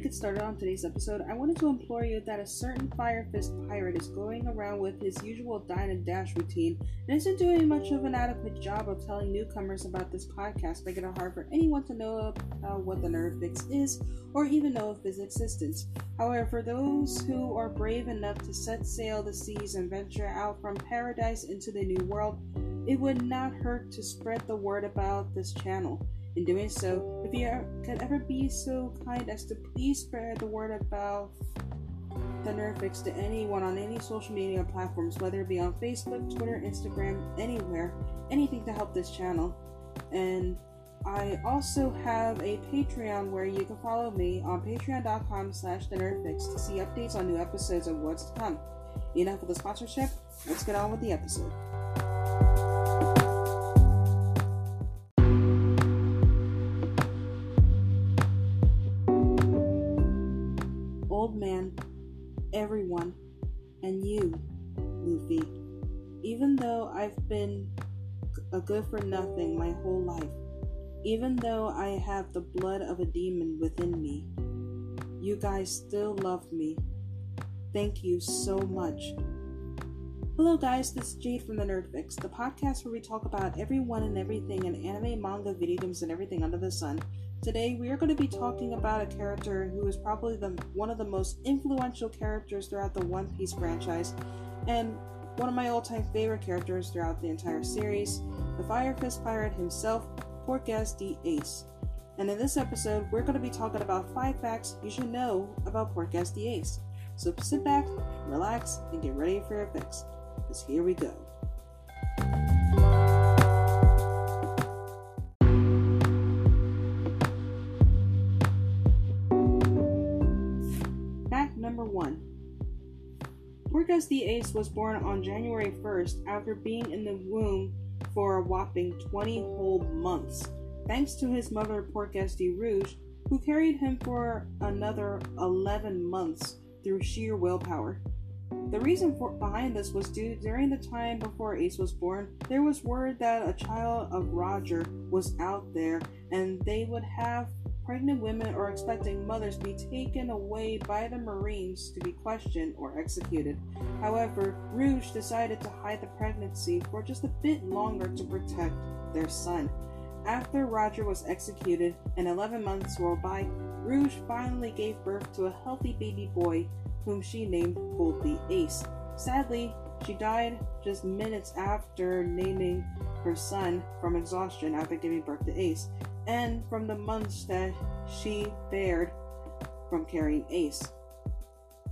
get started on today's episode, I wanted to implore you that a certain Fire Fist pirate is going around with his usual dine and dash routine and isn't doing much of an adequate job of telling newcomers about this podcast, making it hard for anyone to know about uh, what the Nerd Fix is or even know of its existence. However, for those who are brave enough to set sail the seas and venture out from paradise into the new world, it would not hurt to spread the word about this channel. In doing so, if you could ever be so kind as to please spread the word about the Nerd Fix to anyone on any social media platforms, whether it be on Facebook, Twitter, Instagram, anywhere, anything to help this channel. And I also have a Patreon where you can follow me on patreon.com slash the nerdfix to see updates on new episodes and what's to come. Enough of the sponsorship, let's get on with the episode. Even though I've been a good for nothing my whole life, even though I have the blood of a demon within me, you guys still love me. Thank you so much. Hello, guys, this is Jade from the Nerd Fix, the podcast where we talk about everyone and everything in anime, manga, video games, and everything under the sun. Today, we are going to be talking about a character who is probably the one of the most influential characters throughout the One Piece franchise, and one of my all-time favorite characters throughout the entire series, the Fire Fist Pirate himself, Portgas D. Ace. And in this episode, we're going to be talking about five facts you should know about Portgas D. Ace. So sit back, relax, and get ready for your fix. Because here we go. Portgas D. Ace was born on January 1st after being in the womb for a whopping 20 whole months, thanks to his mother Portgas D. Rouge, who carried him for another 11 months through sheer willpower. The reason for, behind this was due during the time before Ace was born, there was word that a child of Roger was out there and they would have pregnant women or expecting mothers be taken away by the Marines to be questioned or executed. However, Rouge decided to hide the pregnancy for just a bit longer to protect their son. After Roger was executed and 11 months rolled by, Rouge finally gave birth to a healthy baby boy whom she named Gol D. Ace. Sadly, she died just minutes after naming her son from exhaustion after giving birth to Ace, and from the months that she bared from carrying Ace.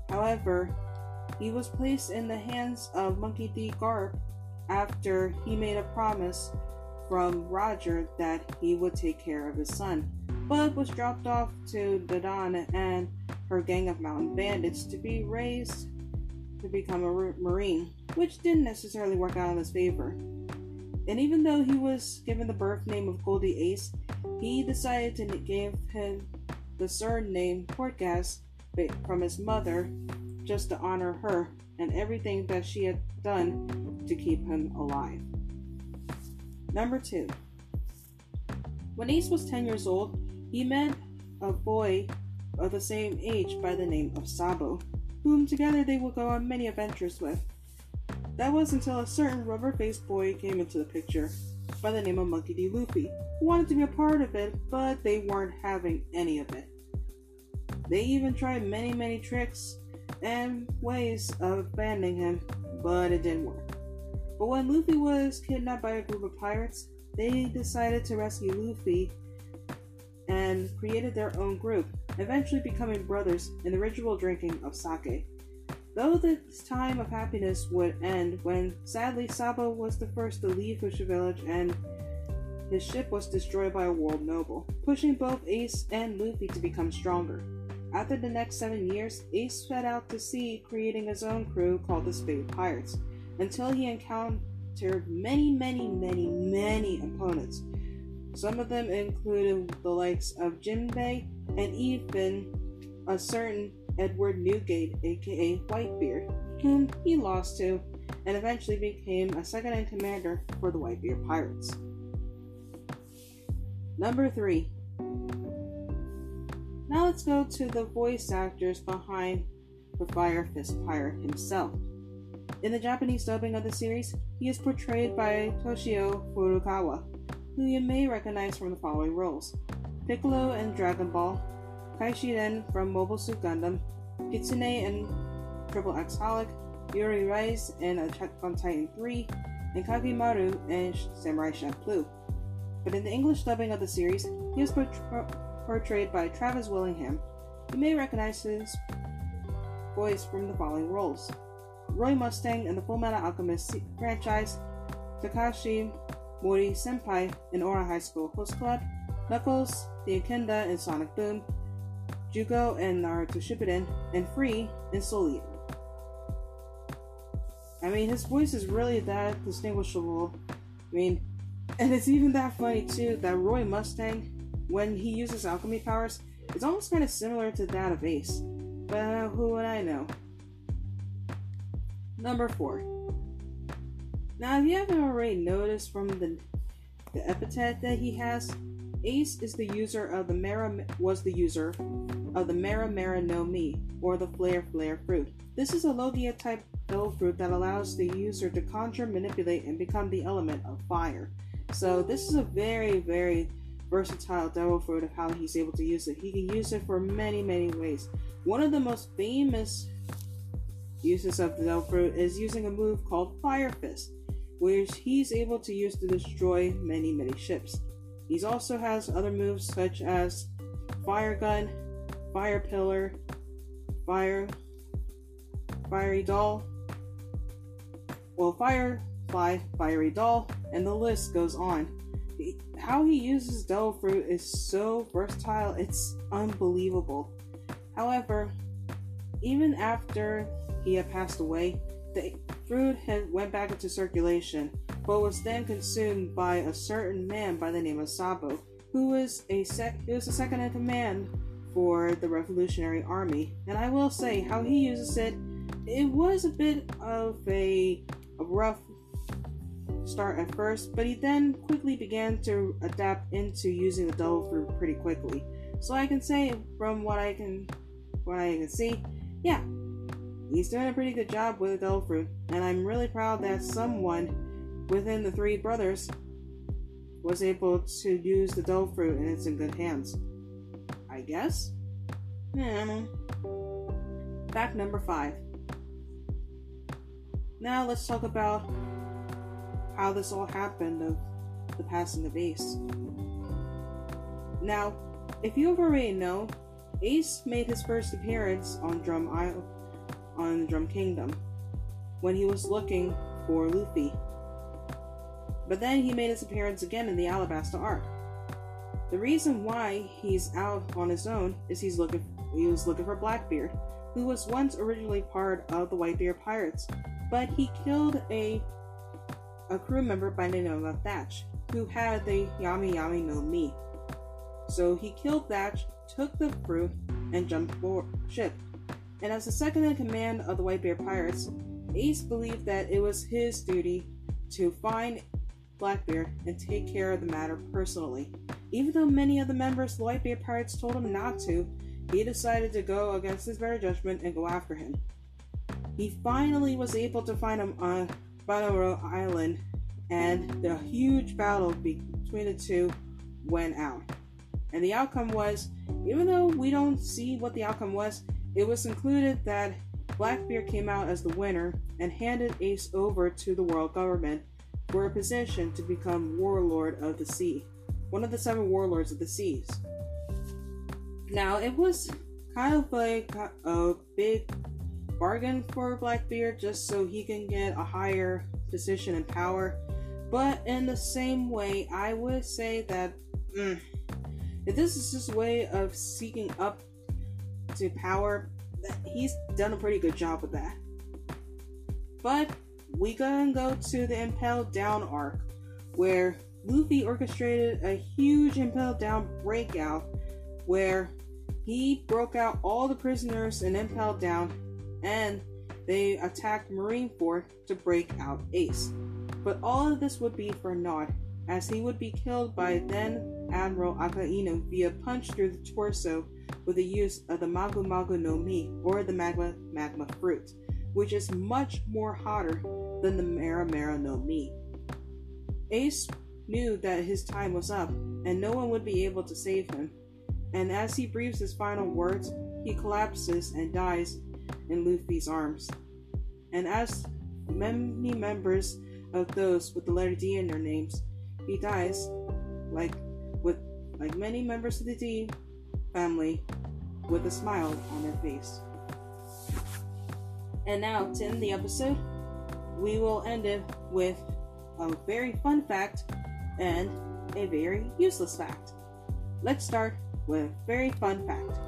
However, he was placed in the hands of Monkey D. Garp after he made a promise from Roger that he would take care of his son, but was dropped off to Dadan and her gang of mountain bandits to be raised to become a marine, which didn't necessarily work out in his favor. And even though he was given the birth name of Gol D. Ace, he decided to give him the surname Portgas from his mother just to honor her and everything that she had done to keep him alive. Number two. When Ace was 10 years old, he met a boy of the same age by the name of Sabo, whom together they would go on many adventures with. That was until a certain rubber faced boy came into the picture by the name of Monkey D. Luffy, who wanted to be a part of it, but they weren't having any of it. They even tried many, many tricks and ways of banning him, but it didn't work. But when Luffy was kidnapped by a group of pirates, they decided to rescue Luffy and created their own group, eventually becoming brothers in the ritual drinking of sake. Though this time of happiness would end when, sadly, Sabo was the first to leave Fuchsia Village and his ship was destroyed by a world noble, pushing both Ace and Luffy to become stronger. After the next seven years, Ace set out to sea, creating his own crew called the Spade Pirates, until he encountered many, many, many, many opponents. Some of them included the likes of Jinbei and even a certain Edward Newgate, aka Whitebeard, whom he lost to and eventually became a second in commander for the Whitebeard Pirates. Number 3. Now let's go to the voice actors behind the Fire Fist Pirate himself. In the Japanese dubbing of the series, he is portrayed by Toshio Furukawa, who you may recognize from the following roles Piccolo in Dragon Ball, Kai Shiden from Mobile Suit Gundam, Kitsune in Triple X Holic, Uri Reiss in Attack on Titan 3, and Kakimaru in Samurai Champloo. But in the English dubbing of the series, he is portrayed by Travis Willingham. You may recognize his voice from the following roles Roy Mustang in the Full Metal Alchemist franchise, Takashi Mori Senpai in Ouran High School Host Club, Knuckles the Echidna in Sonic Boom, Jugo in Naruto Shippuden, and Free in Soul I mean, his voice is really that distinguishable. I mean, and it's even that funny too that Roy Mustang, when he uses alchemy powers, it's almost kind of similar to that of Ace. But uh, who would I know? Number four. Now, if you haven't already noticed from the the epithet that he has, Ace is the user of the Mera was the user of the Mara Mera no Mi, or the Flare Flare fruit. This is a Logia type devil fruit that allows the user to conjure, manipulate, and become the element of fire. So this is a very, very versatile devil fruit of how he's able to use it. He can use it for many, many ways. One of the most famous uses of the devil fruit is using a move called Fire Fist, which he's able to use to destroy many, many ships. He also has other moves such as Fire Gun, Fire Pillar, Fire, Fiery Doll, well, Firefly, Fiery Doll, and the list goes on. How he uses Devil Fruit is so versatile, it's unbelievable. However, even after he had passed away, the fruit had went back into circulation, but was then consumed by a certain man by the name of Sabo, who was a sec- who was a second in command for the Revolutionary Army. And I will say how he uses it, it was a bit of a, a rough start at first, but he then quickly began to adapt into using the devil fruit pretty quickly. So I can say from what I can what I can see, yeah, he's doing a pretty good job with the devil fruit, and I'm really proud that someone within the three brothers was able to use the devil fruit and it's in good hands. Guess? Yeah. Fact number five. Now let's talk about how this all happened of the passing of Ace. Now, if you've already know, Ace made his first appearance on Drum Isle on Drum Kingdom when he was looking for Luffy. But then he made his appearance again in the Alabasta arc. The reason why he's out on his own is he's looking he was looking for Blackbeard, who was once originally part of the Whitebeard Pirates, but he killed a a crew member by the name of Thatch, who had the Yami Yami no Mi. So he killed Thatch, took the fruit, and jumped aboard ship. And as the second in command of the Whitebeard Pirates, Ace believed that it was his duty to find Blackbeard and take care of the matter personally. Even though many of the members the Whitebeard Pirates told him not to, he decided to go against his better judgment and go after him. He finally was able to find him on Banoro Island, and the huge battle between the two went out. And the outcome was, even though we don't see what the outcome was, it was concluded that Blackbeard came out as the winner and handed Ace over to the world government for a position to become warlord of the sea, one of the seven warlords of the seas. Now, it was kind of like a big bargain for Blackbeard just so he can get a higher position and power. But in the same way, I would say that mm, if this is his way of seeking up to power, he's done a pretty good job with that. But we gonna go to the Impel Down arc, where Luffy orchestrated a huge Impel Down breakout, where he broke out all the prisoners in Impel Down and they attacked Marine Marineford to break out Ace. But all of this would be for naught as he would be killed by then Admiral Akainu via punch through the torso with the use of the Magu Magu no Mi, or the Magma Magma fruit, which is much more hotter than the Mara Mera no Mi. Ace knew that his time was up, and no one would be able to save him. And as he breathes his final words, he collapses and dies in Luffy's arms. And as many members of those with the letter D in their names, he dies like with like many members of the D family with a smile on their face. And now to end the episode, we will end it with a very fun fact and a very useless fact. Let's start with a very fun fact.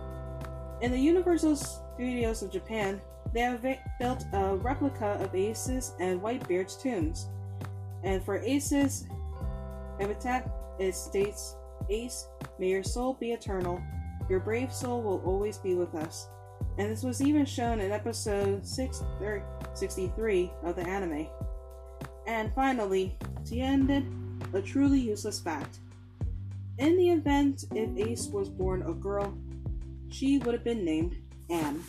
In the Universal Studios of Japan, they have built a replica of Ace's and Whitebeard's tombs. And for Ace's epitaph, it states, Ace, may your soul be eternal. Your brave soul will always be with us. And this was even shown in episode 663 of the anime. And finally, to end it, a truly useless fact. In the event if Ace was born a girl, she would have been named Anne.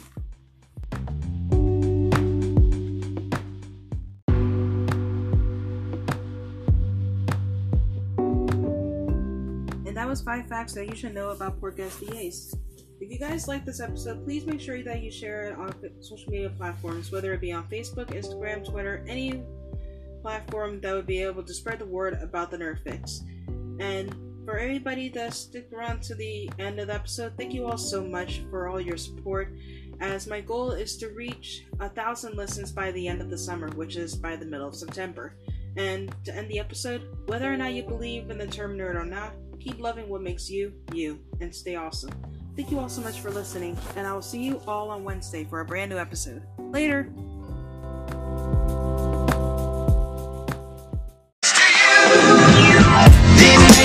And that was five facts that you should know about Portgas the Ace. If you guys like this episode, please make sure that you share it on social media platforms, whether it be on Facebook, Instagram, Twitter, any platform that would be able to spread the word about the Nerd Fix. And for everybody that stick around to the end of the episode, thank you all so much for all your support. As my goal is to reach a thousand listens by the end of the summer, which is by the middle of September. And to end the episode, whether or not you believe in the term nerd or not, keep loving what makes you, you, and stay awesome. Thank you all so much for listening, and I will see you all on Wednesday for a brand new episode. Later!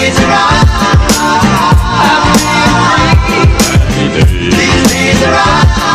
These days are